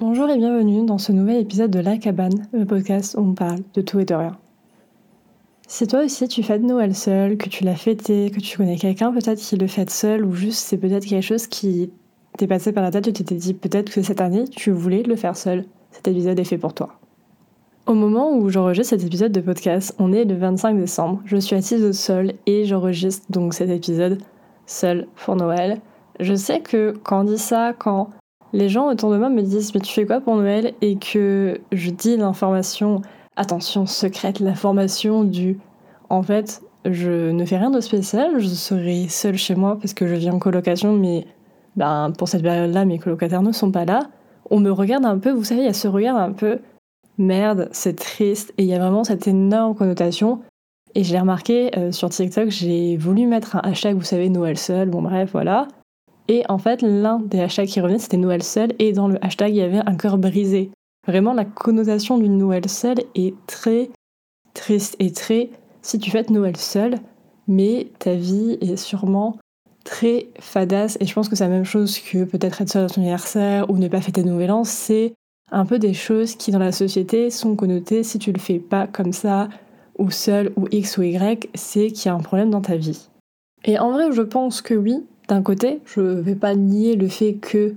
Bonjour et bienvenue dans ce nouvel épisode de La Cabane, le podcast où on parle de tout et de rien. Si toi aussi tu fêtes Noël seul, que tu l'as fêté, que tu connais quelqu'un peut-être qui le fête seul, ou juste c'est peut-être quelque chose qui t'est passé par la tête, tu t'étais dit peut-être que cette année tu voulais le faire seul, cet épisode est fait pour toi. Au moment où j'enregistre cet épisode de podcast, on est le 25 décembre, je suis assise au sol et j'enregistre donc cet épisode seul pour Noël. Je sais que quand on dit ça, quand les gens autour de moi me disent mais tu fais quoi pour Noël? Et que je dis l'information attention secrète l'information du en fait je ne fais rien de spécial je serai seule chez moi parce que je vis en colocation mais ben, pour cette période là mes colocataires ne sont pas là. On me regarde un peu vous savez il y a ce regard un peu merde c'est triste et il y a vraiment cette énorme connotation. Et je l'ai remarqué euh, sur TikTok j'ai voulu mettre un hashtag vous savez Noël seul bon bref voilà et en fait, l'un des hashtags qui revenait, c'était Noël seul, et dans le hashtag, il y avait un cœur brisé. Vraiment, la connotation d'une Noël seul est très triste et très si tu fêtes Noël seul, mais ta vie est sûrement très fadasse, et je pense que c'est la même chose que peut-être être seul à ton anniversaire ou ne pas fêter Nouvel An, c'est un peu des choses qui dans la société sont connotées si tu le fais pas comme ça, ou seul, ou X ou Y, c'est qu'il y a un problème dans ta vie. Et en vrai, je pense que oui, d'un côté, je ne vais pas nier le fait que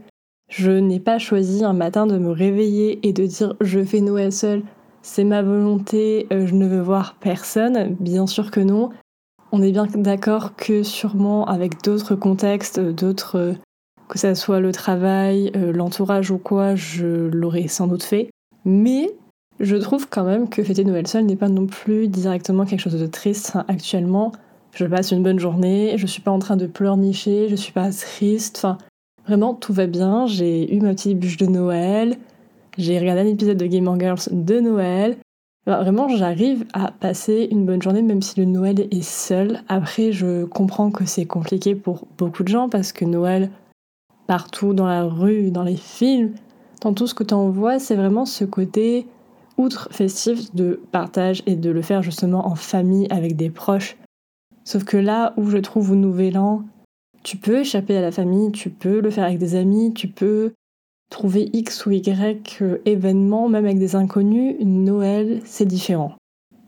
je n'ai pas choisi un matin de me réveiller et de dire je fais Noël seul, c'est ma volonté, euh, je ne veux voir personne. Bien sûr que non. On est bien d'accord que sûrement avec d'autres contextes, d'autres, que ça soit le travail, euh, l'entourage ou quoi, je l'aurais sans doute fait. Mais je trouve quand même que fêter Noël seul n'est pas non plus directement quelque chose de triste actuellement je passe une bonne journée, je suis pas en train de pleurnicher, je suis pas triste, enfin vraiment tout va bien, j'ai eu ma petite bûche de Noël, j'ai regardé un épisode de Game Girls de Noël. vraiment, j'arrive à passer une bonne journée même si le Noël est seul. Après, je comprends que c'est compliqué pour beaucoup de gens parce que Noël, partout dans la rue, dans les films, dans tout ce que tu en vois, c'est vraiment ce côté outre festif de partage et de le faire justement en famille avec des proches Sauf que là où je trouve au Nouvel An, tu peux échapper à la famille, tu peux le faire avec des amis, tu peux trouver X ou Y événements, même avec des inconnus. Noël, c'est différent.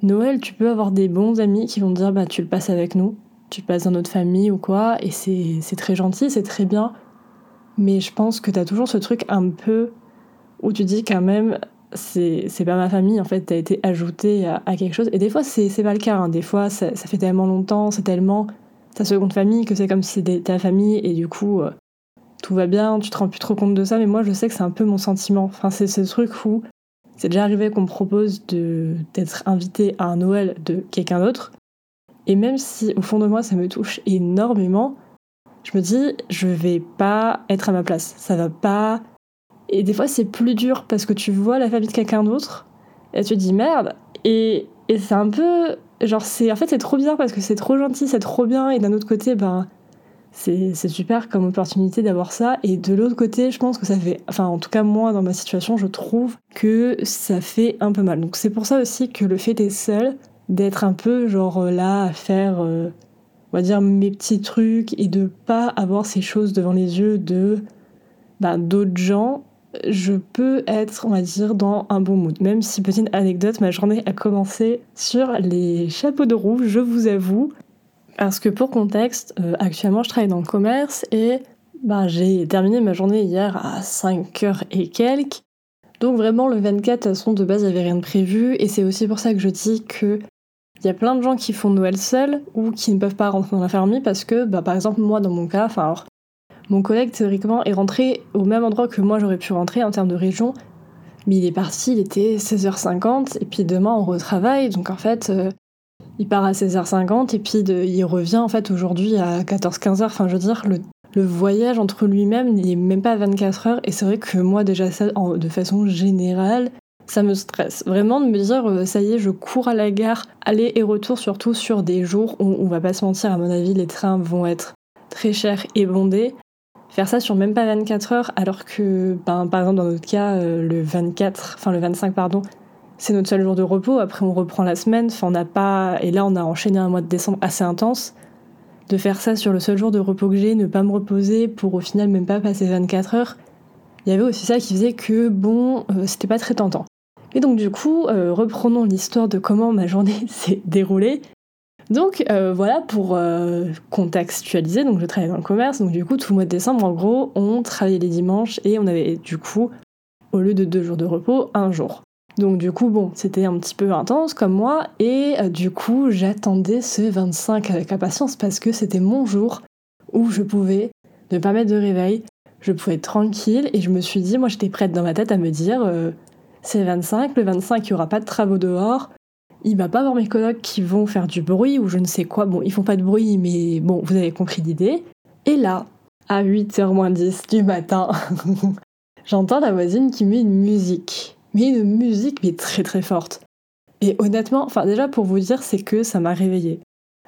Noël, tu peux avoir des bons amis qui vont dire bah tu le passes avec nous, tu le passes dans notre famille ou quoi, et c'est très gentil, c'est très bien. Mais je pense que tu as toujours ce truc un peu où tu dis quand même c'est pas ma famille, en fait, t'as été ajouté à, quelque chose. Et des fois, c'est pas le cas. Hein. Des fois, ça, fait tellement longtemps, c'est tellement ta seconde famille que c'est comme si c'était ta famille, et du coup, euh, tout va bien, tu te rends plus trop compte de ça. Mais moi, je sais que c'est un peu mon sentiment. Enfin, c'est ce truc où c'est déjà arrivé qu'on me propose d'être invité à un Noël de quelqu'un d'autre. Et même si, au fond de moi, ça me touche énormément, je me dis, je vais pas être à ma place. Ça va pas et des fois, c'est plus dur parce que tu vois la famille de quelqu'un d'autre et tu te dis merde. Et, et c'est un peu. Genre, c'est en fait, c'est trop bien parce que c'est trop gentil, c'est trop bien. Et d'un autre côté, ben. C'est super comme opportunité d'avoir ça. Et de l'autre côté, je pense que ça fait. Enfin, en tout cas, moi, dans ma situation, je trouve que ça fait un peu mal. Donc, c'est pour ça aussi que le fait d'être seul, d'être un peu, genre, là, à faire. Euh, on va dire mes petits trucs et de pas avoir ces choses devant les yeux de ben, d'autres gens je peux être, on va dire, dans un bon mood. Même si, petite anecdote, ma journée a commencé sur les chapeaux de roue, je vous avoue. Parce que pour contexte, euh, actuellement je travaille dans le commerce et bah, j'ai terminé ma journée hier à 5h et quelques. Donc vraiment le 24, de toute façon de base il n'y avait rien de prévu et c'est aussi pour ça que je dis que il y a plein de gens qui font Noël seuls ou qui ne peuvent pas rentrer dans la famille parce que bah, par exemple moi dans mon cas, enfin alors mon collègue, théoriquement, est rentré au même endroit que moi j'aurais pu rentrer en termes de région, mais il est parti, il était 16h50, et puis demain on retravaille, donc en fait, euh, il part à 16h50, et puis il revient en fait aujourd'hui à 14-15h, enfin je veux dire, le, voyage entre lui-même, il est même pas à 24 heures, et c'est vrai que moi déjà ça, de façon générale, ça me stresse. Vraiment de me dire, euh, ça y est, je cours à la gare, aller et retour, surtout sur des jours où, on va pas se mentir, à mon avis, les trains vont être très chers et bondés faire ça sur même pas 24 heures, alors que, ben, par exemple, dans notre cas, euh, le 24, enfin le 25, pardon, c'est notre seul jour de repos. Après, on reprend la semaine. Enfin, on n'a pas. Et là, on a enchaîné un mois de décembre assez intense. De faire ça sur le seul jour de repos que j'ai, ne pas me reposer pour au final même pas passer 24 heures, il y avait aussi ça qui faisait que, bon, euh, c'était pas très tentant. Et donc du coup, euh, reprenons l'histoire de comment ma journée s'est déroulée. Donc euh, voilà, pour contextualiser, donc je travaillais dans le commerce, donc du coup tout le mois de décembre, en gros, on travaillait les dimanches et on avait du coup, au lieu de deux jours de repos, un jour. Donc du coup, bon, c'était un petit peu intense comme moi, et du coup, j'attendais ce 25 avec impatience parce que c'était mon jour où je pouvais ne pas mettre de réveil, je pouvais être tranquille et je me suis dit, moi j'étais prête dans ma tête à me dire, euh, c'est 25, le 25 il n'y aura pas de travaux dehors, il va pas avoir mes colocs qui vont faire du bruit ou je ne sais quoi, bon ils font pas de bruit mais bon vous avez compris l'idée. Et là, à 8h moins 10 du matin, j'entends la voisine qui met une musique, mais une musique mais très très forte. Et honnêtement, enfin déjà pour vous dire c'est que ça m'a réveillée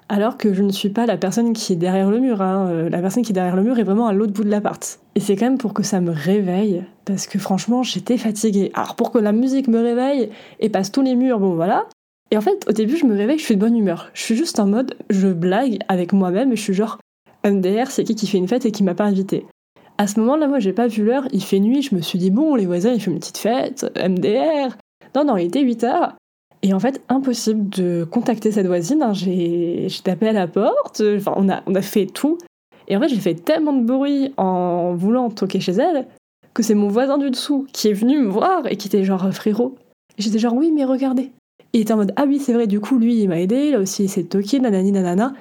alors que je ne suis pas la personne qui est derrière le mur. Hein. Euh, la personne qui est derrière le mur est vraiment à l'autre bout de l'appart. Et c'est quand même pour que ça me réveille, parce que franchement, j'étais fatiguée. Alors pour que la musique me réveille et passe tous les murs, bon voilà. Et en fait, au début, je me réveille, je suis de bonne humeur. Je suis juste en mode, je blague avec moi-même et je suis genre, MDR, c'est qui qui fait une fête et qui m'a pas invité À ce moment-là, moi, j'ai pas vu l'heure, il fait nuit, je me suis dit, bon, les voisins, ils font une petite fête, MDR. Non, non, il était 8 heures. Et en fait, impossible de contacter cette voisine. Hein. J'ai tapé à la porte, enfin, on a, on a fait tout. Et en fait, j'ai fait tellement de bruit en voulant toquer chez elle que c'est mon voisin du dessous qui est venu me voir et qui était genre frérot. J'étais genre oui, mais regardez. Il était en mode ah oui, c'est vrai, du coup, lui, il m'a aidé, il a aussi essayé de toquer, nanani nanana.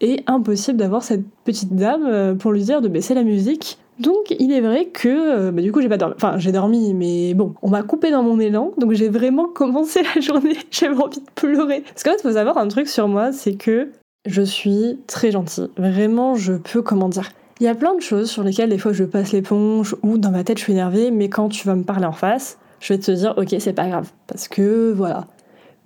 Et impossible d'avoir cette petite dame euh, pour lui dire de baisser la musique donc il est vrai que euh, bah, du coup j'ai pas dormi, enfin j'ai dormi mais bon, on m'a coupé dans mon élan, donc j'ai vraiment commencé la journée, j'avais envie de pleurer. Parce qu'en fait faut savoir un truc sur moi, c'est que je suis très gentille. Vraiment je peux, comment dire, il y a plein de choses sur lesquelles des fois je passe l'éponge ou dans ma tête je suis énervée, mais quand tu vas me parler en face, je vais te dire ok c'est pas grave. Parce que voilà,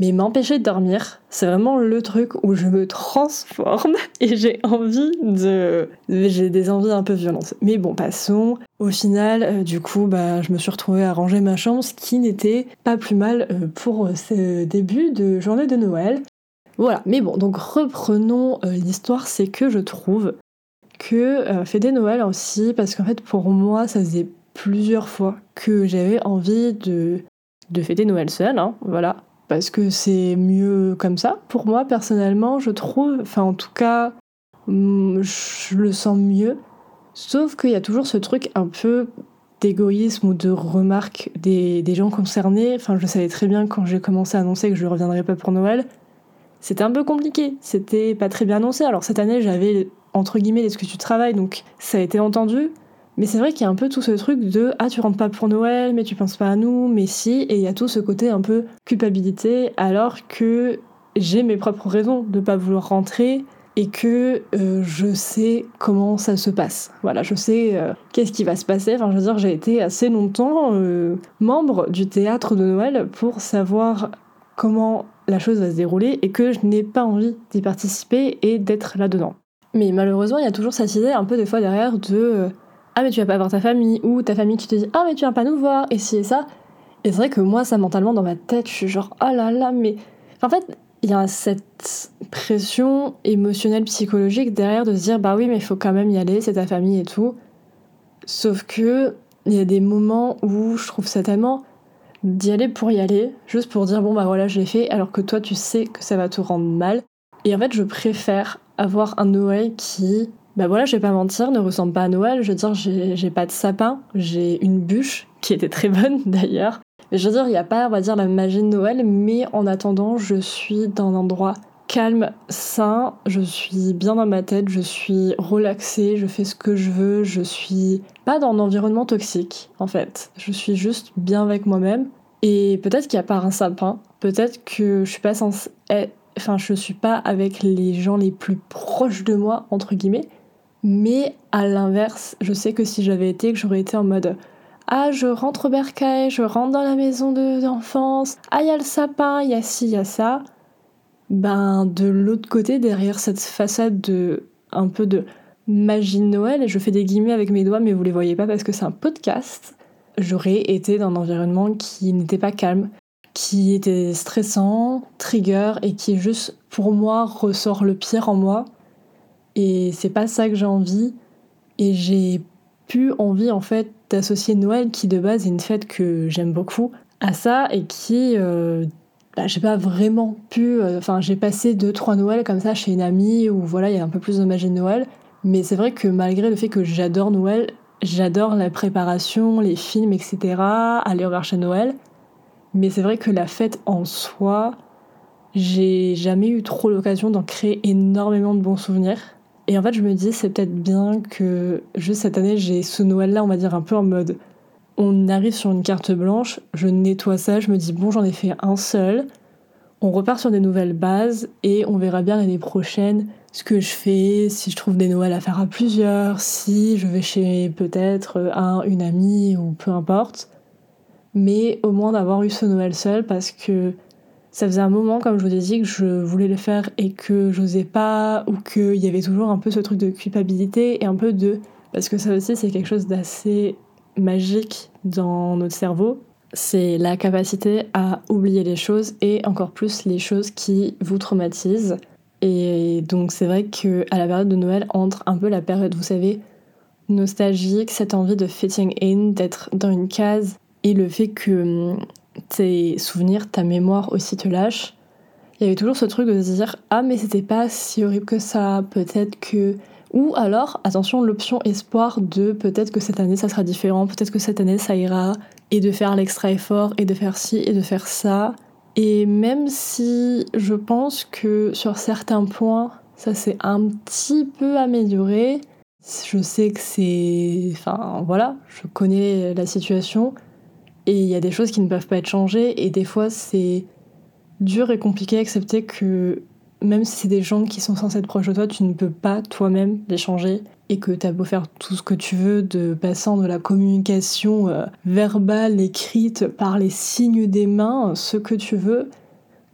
mais m'empêcher de dormir, c'est vraiment le truc où je me transforme et j'ai envie de... J'ai des envies un peu violentes. Mais bon, passons. Au final, euh, du coup, bah, je me suis retrouvée à ranger ma chambre, ce qui n'était pas plus mal euh, pour ce début de journée de Noël. Voilà, mais bon, donc reprenons euh, l'histoire, c'est que je trouve que fêter Noël aussi, parce qu'en fait pour moi ça faisait plusieurs fois que j'avais envie de, de fêter Noël seule, hein, voilà, parce que c'est mieux comme ça. Pour moi, personnellement, je trouve, enfin en tout cas, mm, je le sens mieux. Sauf qu'il y a toujours ce truc un peu d'égoïsme ou de remarque des, gens concernés. Enfin, je savais très bien quand j'ai commencé à annoncer que je ne reviendrais pas pour Noël. C'était un peu compliqué, c'était pas très bien annoncé. Alors cette année, j'avais entre guillemets est-ce que tu travailles, donc ça a été entendu. Mais c'est vrai qu'il y a un peu tout ce truc de ah tu rentres pas pour Noël, mais tu penses pas à nous, mais si, et il y a tout ce côté un peu culpabilité, alors que j'ai mes propres raisons de pas vouloir rentrer et que euh, je sais comment ça se passe. Voilà, je sais euh, qu'est-ce qui va se passer. Enfin, je veux dire, j'ai été assez longtemps euh, membre du théâtre de Noël pour savoir comment la chose va se dérouler et que je n'ai pas envie d'y participer et d'être là-dedans. Mais malheureusement, il y a toujours cette idée un peu des fois derrière de ah mais tu vas pas voir ta famille, ou ta famille qui te dit ah mais tu viens pas nous voir, et si et ça. Et c'est vrai que moi, ça mentalement dans ma tête, je suis genre oh là là, mais. En fait, il y a cette pression émotionnelle, psychologique derrière de se dire bah oui, mais il faut quand même y aller, c'est ta famille et tout. Sauf que il y a des moments où je trouve ça tellement d'y aller pour y aller, juste pour dire bon bah voilà, je l'ai fait, alors que toi tu sais que ça va te rendre mal. Et en fait, je préfère avoir un Noël qui bah voilà, je vais pas mentir, ne ressemble pas à Noël. Je veux dire, j'ai pas de sapin, j'ai une bûche qui était très bonne d'ailleurs. Mais je veux dire, il n'y a pas, on va dire, la magie de Noël, mais en attendant, je suis dans un endroit calme, sain, je suis bien dans ma tête, je suis relaxée, je fais ce que je veux, je suis pas dans un environnement toxique en fait. Je suis juste bien avec moi-même. Et peut-être qu'il n'y a pas un sapin, peut-être que je suis pas censée enfin je suis pas avec les gens les plus proches de moi entre guillemets mais à l'inverse, je sais que si j'avais été, que j'aurais été en mode Ah, je rentre au bercail, je rentre dans la maison d'enfance, ah, il y a le sapin, il y a ci, il y a ça. Ben, de l'autre côté, derrière cette façade de un peu de magie de Noël, et je fais des guillemets avec mes doigts, mais vous les voyez pas parce que c'est un podcast, j'aurais été dans un environnement qui n'était pas calme, qui était stressant, trigger, et qui juste, pour moi, ressort le pire en moi et c'est pas ça que j'ai envie. Et j'ai plus envie en fait d'associer Noël, qui de base est une fête que j'aime beaucoup, à ça et qui, euh, bah, j'ai pas vraiment pu. Euh, enfin, j'ai passé deux trois Noëls comme ça chez une amie où voilà, il y a un peu plus de magie de Noël. Mais c'est vrai que malgré le fait que j'adore Noël, j'adore la préparation, les films, etc., aller au marché Noël. Mais c'est vrai que la fête en soi, j'ai jamais eu trop l'occasion d'en créer énormément de bons souvenirs. Et en fait, je me dis, c'est peut-être bien que juste cette année, j'ai ce Noël-là, on va dire, un peu en mode. On arrive sur une carte blanche, je nettoie ça, je me dis, bon, j'en ai fait un seul. On repart sur des nouvelles bases et on verra bien l'année prochaine ce que je fais, si je trouve des Noëls à faire à plusieurs, si je vais chez peut-être un, une amie ou peu importe. Mais au moins d'avoir eu ce Noël seul parce que ça faisait un moment, comme je vous ai dit, que je voulais le faire et que j'osais pas, ou qu'il y avait toujours un peu ce truc de culpabilité et un peu de. Parce que ça aussi, c'est quelque chose d'assez magique dans notre cerveau. C'est la capacité à oublier les choses et encore plus les choses qui vous traumatisent. Et donc, c'est vrai qu'à la période de Noël entre un peu la période, vous savez, nostalgique, cette envie de fitting in, d'être dans une case, et le fait que hum, tes souvenirs, ta mémoire aussi te lâche, il y avait toujours ce truc de se dire Ah, mais c'était pas si horrible que ça, peut-être que. Ou alors, attention, l'option espoir de peut-être que cette année ça sera différent, peut-être que cette année ça ira, et de faire l'extra effort, et de faire ci, et de faire ça. Et même si je pense que sur certains points, ça s'est un petit peu amélioré, je sais que c'est. Enfin, voilà, je connais la situation. Et il y a des choses qui ne peuvent pas être changées. Et des fois, c'est dur et compliqué d'accepter que même si c'est des gens qui sont censés être proches de toi, tu ne peux pas toi-même les changer. Et que tu as beau faire tout ce que tu veux, de passant de la communication euh, verbale, écrite, par les signes des mains, ce que tu veux,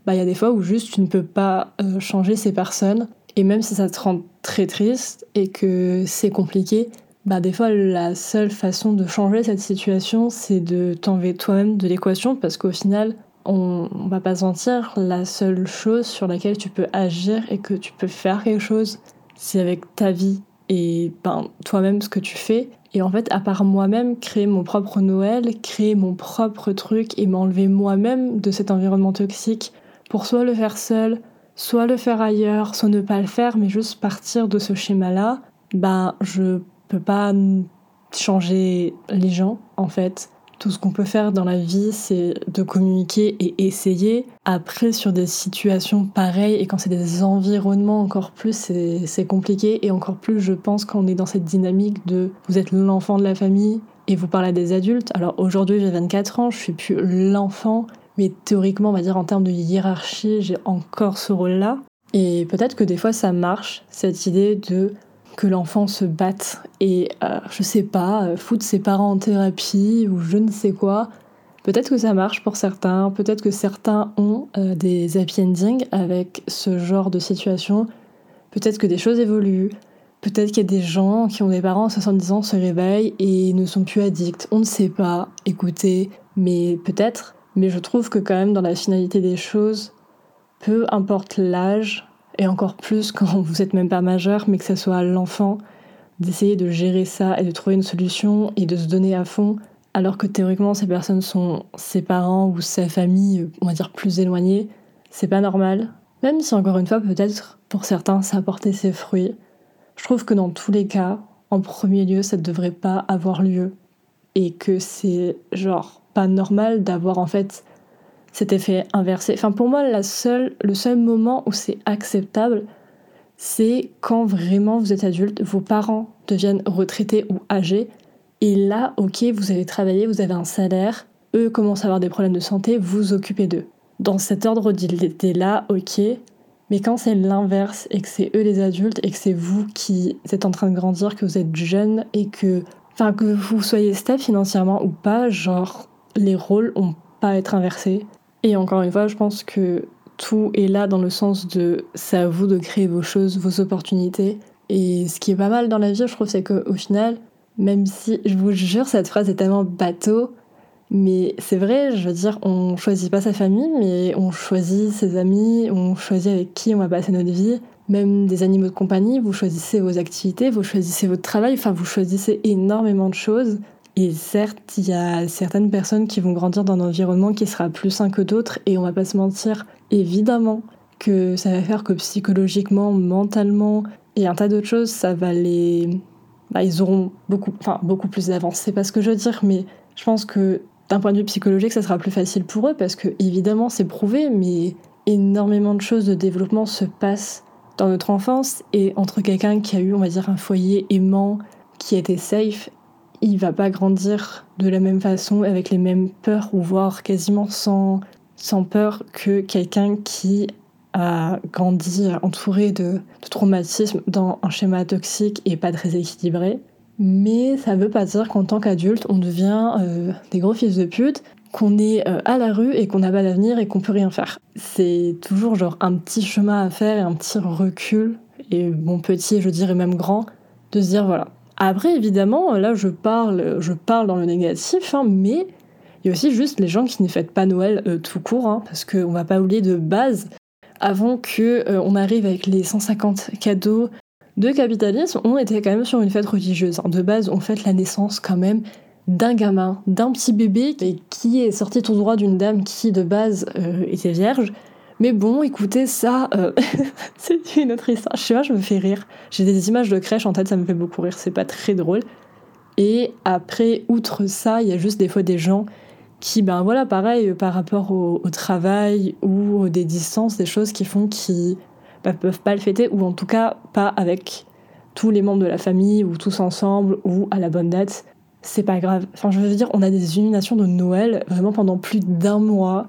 bah il y a des fois où juste tu ne peux pas euh, changer ces personnes. Et même si ça te rend très triste et que c'est compliqué, bah des fois la seule façon de changer cette situation c'est de t'enlever toi-même de l'équation parce qu'au final on, on, va pas se mentir la seule chose sur laquelle tu peux agir et que tu peux faire quelque chose. C'est avec ta vie et ben toi-même ce que tu fais. Et en fait à part moi-même créer mon propre Noël créer mon propre truc et m'enlever moi-même de cet environnement toxique pour soit le faire seul soit le faire ailleurs soit ne pas le faire mais juste partir de ce schéma là ben je peut pas changer les gens en fait. Tout ce qu'on peut faire dans la vie, c'est de communiquer et essayer. Après, sur des situations pareilles et quand c'est des environnements encore plus, c'est compliqué. Et encore plus, je pense, quand on est dans cette dynamique de vous êtes l'enfant de la famille et vous parlez à des adultes. Alors aujourd'hui, j'ai 24 ans, je suis plus l'enfant, mais théoriquement, on va dire en termes de hiérarchie, j'ai encore ce rôle-là. Et peut-être que des fois, ça marche, cette idée de que l'enfant se batte et, euh, je sais pas, euh, foutre ses parents en thérapie ou je ne sais quoi. Peut-être que ça marche pour certains, peut-être que certains ont euh, des happy endings avec ce genre de situation, peut-être que des choses évoluent, peut-être qu'il y a des gens qui ont des parents à 70 ans se réveillent et ne sont plus addicts, on ne sait pas, écoutez, mais peut-être, mais je trouve que quand même dans la finalité des choses, peu importe l'âge, et encore plus quand vous êtes même pas majeur, mais que ce soit l'enfant, d'essayer de gérer ça et de trouver une solution et de se donner à fond, alors que théoriquement ces personnes sont ses parents ou sa famille, on va dire plus éloignée, c'est pas normal. Même si encore une fois peut-être pour certains ça a porté ses fruits, je trouve que dans tous les cas, en premier lieu, ça ne devrait pas avoir lieu et que c'est genre pas normal d'avoir en fait cet effet inversé. Enfin, pour moi, la seule, le seul moment où c'est acceptable, c'est quand vraiment vous êtes adulte, vos parents deviennent retraités ou âgés, et là, ok, vous avez travaillé, vous avez un salaire, eux commencent à avoir des problèmes de santé, vous occupez d'eux. Dans cet ordre d'idées-là, ok, mais quand c'est l'inverse et que c'est eux les adultes et que c'est vous qui êtes en train de grandir, que vous êtes jeune et que, enfin, que vous soyez stable financièrement ou pas, genre, les rôles ont pas à être inversés. Et encore une fois, je pense que tout est là dans le sens de c'est à vous de créer vos choses, vos opportunités. Et ce qui est pas mal dans la vie, je trouve, c'est qu'au final, même si, je vous jure, cette phrase est tellement bateau, Mais c'est vrai, je veux dire, on choisit pas sa famille, mais on choisit ses amis, on choisit avec qui on va passer notre vie. Même des animaux de compagnie, vous choisissez vos activités, vous choisissez votre travail, enfin vous choisissez énormément de choses. Et certes, il y a certaines personnes qui vont grandir dans un environnement qui sera plus sain que d'autres, et on va pas se mentir, évidemment que ça va faire que psychologiquement, mentalement, et un tas d'autres choses, ça va les. Bah, ils auront beaucoup, enfin, beaucoup plus d'avance. C'est pas ce que je veux dire, mais je pense que d'un point de vue psychologique, ça sera plus facile pour eux parce que, évidemment, c'est prouvé, mais énormément de choses de développement se passent dans notre enfance et entre quelqu'un qui a eu, on va dire, un foyer aimant, qui été safe, il va pas grandir de la même façon, avec les mêmes peurs, ou voire quasiment sans, sans peur que quelqu'un qui a grandi entouré de, de traumatismes dans un schéma toxique et pas très équilibré. Mais ça veut pas dire qu'en tant qu'adulte, on devient euh, des gros fils de pute, qu'on est euh, à la rue et qu'on n'a pas d'avenir et qu'on peut rien faire. C'est toujours genre un petit chemin à faire et un petit recul, et bon petit, je dirais même grand, de se dire voilà. Après, évidemment, là je parle, je parle dans le négatif, hein, mais il y a aussi juste les gens qui ne fêtent pas Noël euh, tout court, hein, parce qu'on va pas oublier de base, avant que euh, arrive avec les 150 cadeaux de capitalisme, on était quand même sur une fête religieuse. De base, on fête la naissance quand même d'un gamin, d'un petit bébé qui est sorti tout droit d'une dame qui de base euh, était vierge. Mais bon, écoutez, ça, euh, c'est une autre histoire. Je sais pas, je me fais rire. J'ai des images de crèche en tête, ça me fait beaucoup rire, c'est pas très drôle. Et après, outre ça, il y a juste des fois des gens qui, ben voilà, pareil, par rapport au, travail ou des distances, des choses qui font qu'ils ben, peuvent pas le fêter, ou en tout cas pas avec tous les membres de la famille, ou tous ensemble, ou à la bonne date. C'est pas grave. Enfin, je veux dire, on a des illuminations de Noël vraiment pendant plus d'un mois.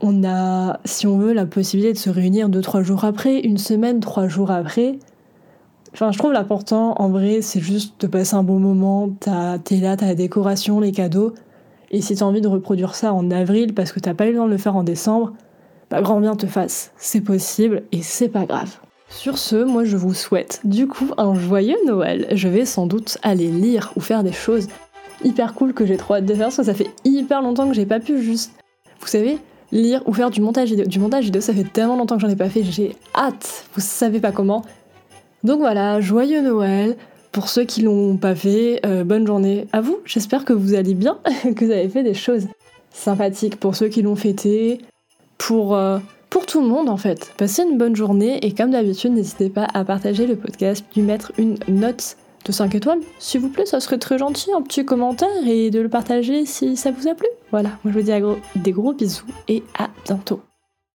On a, si on veut, la possibilité de se réunir deux, trois jours après, une semaine, trois jours après. Enfin, je trouve l'important, en vrai, c'est juste de passer un bon moment. T'es là, t'as la décoration, les cadeaux. Et si tu as envie de reproduire ça en avril parce que t'as pas eu le temps de le faire en décembre, bah grand bien te fasse. C'est possible et c'est pas grave. Sur ce, moi je vous souhaite du coup un joyeux Noël. Je vais sans doute aller lire ou faire des choses hyper cool que j'ai trop hâte de faire parce que ça fait hyper longtemps que j'ai pas pu juste, vous savez, lire ou faire du montage vidéo. Du montage vidéo, ça fait tellement longtemps que j'en ai pas fait, j'ai hâte, vous savez pas comment. Donc voilà, joyeux Noël, pour ceux qui l'ont pas fait, euh, bonne journée à vous. J'espère que vous allez bien, que vous avez fait des choses sympathiques pour ceux qui l'ont fêté, pour, euh, pour tout le monde en fait. Passez une bonne journée et comme d'habitude, n'hésitez pas à partager le podcast, lui mettre une note de 5 étoiles, s'il vous plaît, ça serait très gentil, un petit commentaire et de le partager si ça vous a plu. Voilà, moi je vous dis des gros bisous et à bientôt.